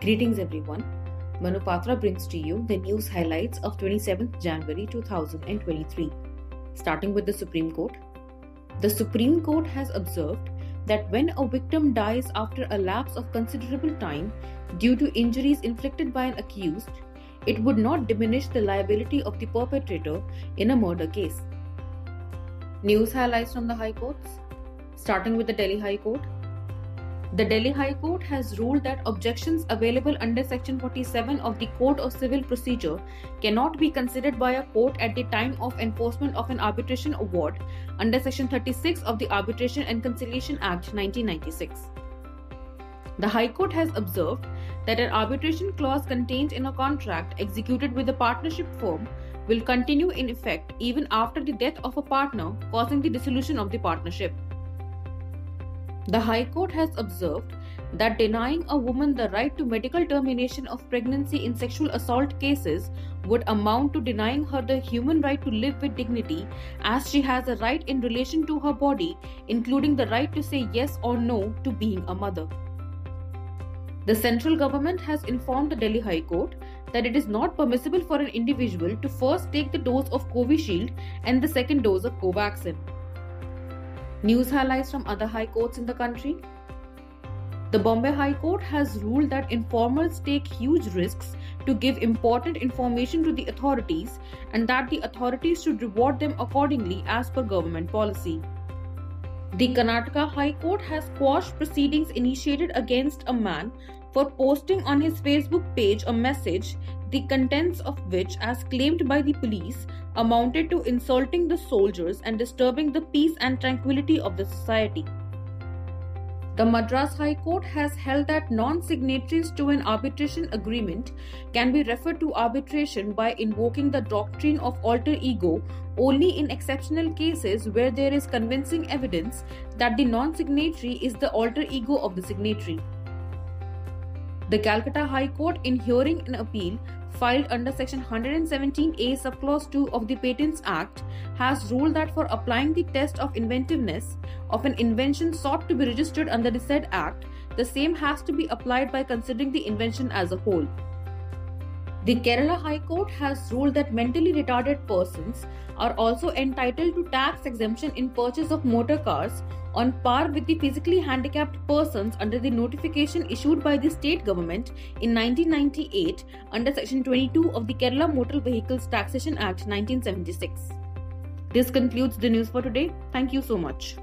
Greetings everyone. Manupatra brings to you the news highlights of 27th January 2023. Starting with the Supreme Court. The Supreme Court has observed that when a victim dies after a lapse of considerable time due to injuries inflicted by an accused, it would not diminish the liability of the perpetrator in a murder case. News highlights from the High Courts. Starting with the Delhi High Court. The Delhi High Court has ruled that objections available under Section 47 of the Code of Civil Procedure cannot be considered by a court at the time of enforcement of an arbitration award under Section 36 of the Arbitration and Conciliation Act 1996. The High Court has observed that an arbitration clause contained in a contract executed with a partnership firm will continue in effect even after the death of a partner, causing the dissolution of the partnership. The High Court has observed that denying a woman the right to medical termination of pregnancy in sexual assault cases would amount to denying her the human right to live with dignity, as she has a right in relation to her body, including the right to say yes or no to being a mother. The central government has informed the Delhi High Court that it is not permissible for an individual to first take the dose of Covishield and the second dose of Covaxin. News highlights from other high courts in the country. The Bombay High Court has ruled that informers take huge risks to give important information to the authorities and that the authorities should reward them accordingly as per government policy. The Karnataka High Court has quashed proceedings initiated against a man for posting on his Facebook page a message, the contents of which, as claimed by the police, amounted to insulting the soldiers and disturbing the peace and tranquility of the society. The Madras High Court has held that non signatories to an arbitration agreement can be referred to arbitration by invoking the doctrine of alter ego only in exceptional cases where there is convincing evidence that the non signatory is the alter ego of the signatory. The Calcutta High Court, in hearing an appeal filed under Section 117A, Subclause 2 of the Patents Act, has ruled that for applying the test of inventiveness of an invention sought to be registered under the said Act, the same has to be applied by considering the invention as a whole. The Kerala High Court has ruled that mentally retarded persons are also entitled to tax exemption in purchase of motor cars on par with the physically handicapped persons under the notification issued by the state government in 1998 under Section 22 of the Kerala Motor Vehicles Taxation Act 1976. This concludes the news for today. Thank you so much.